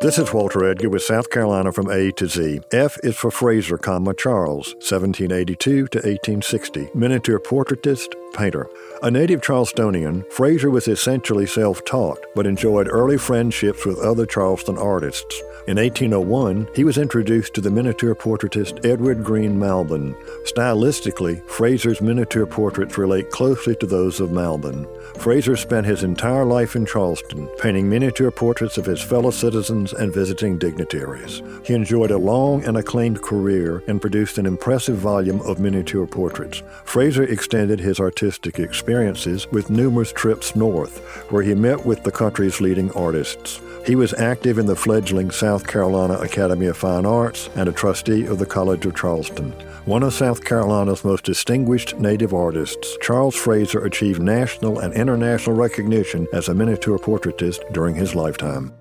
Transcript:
This is Walter Edgar with South Carolina from A to Z. F is for Fraser, comma, Charles, 1782 to 1860, miniature portraitist, painter. A native Charlestonian, Fraser was essentially self taught, but enjoyed early friendships with other Charleston artists. In 1801, he was introduced to the miniature portraitist Edward Greene Malbone. Stylistically, Fraser's miniature portraits relate closely to those of Malbin. Fraser spent his entire life in Charleston, painting miniature portraits of his fellow citizens and visiting dignitaries. He enjoyed a long and acclaimed career and produced an impressive volume of miniature portraits. Fraser extended his artistic experiences with numerous trips north, where he met with the country's leading artists. He was active in the fledgling South Carolina Academy of Fine Arts and a trustee of the College of Charleston. One of South Carolina's most distinguished native artists, Charles Fraser achieved national and international recognition as a miniature portraitist during his lifetime.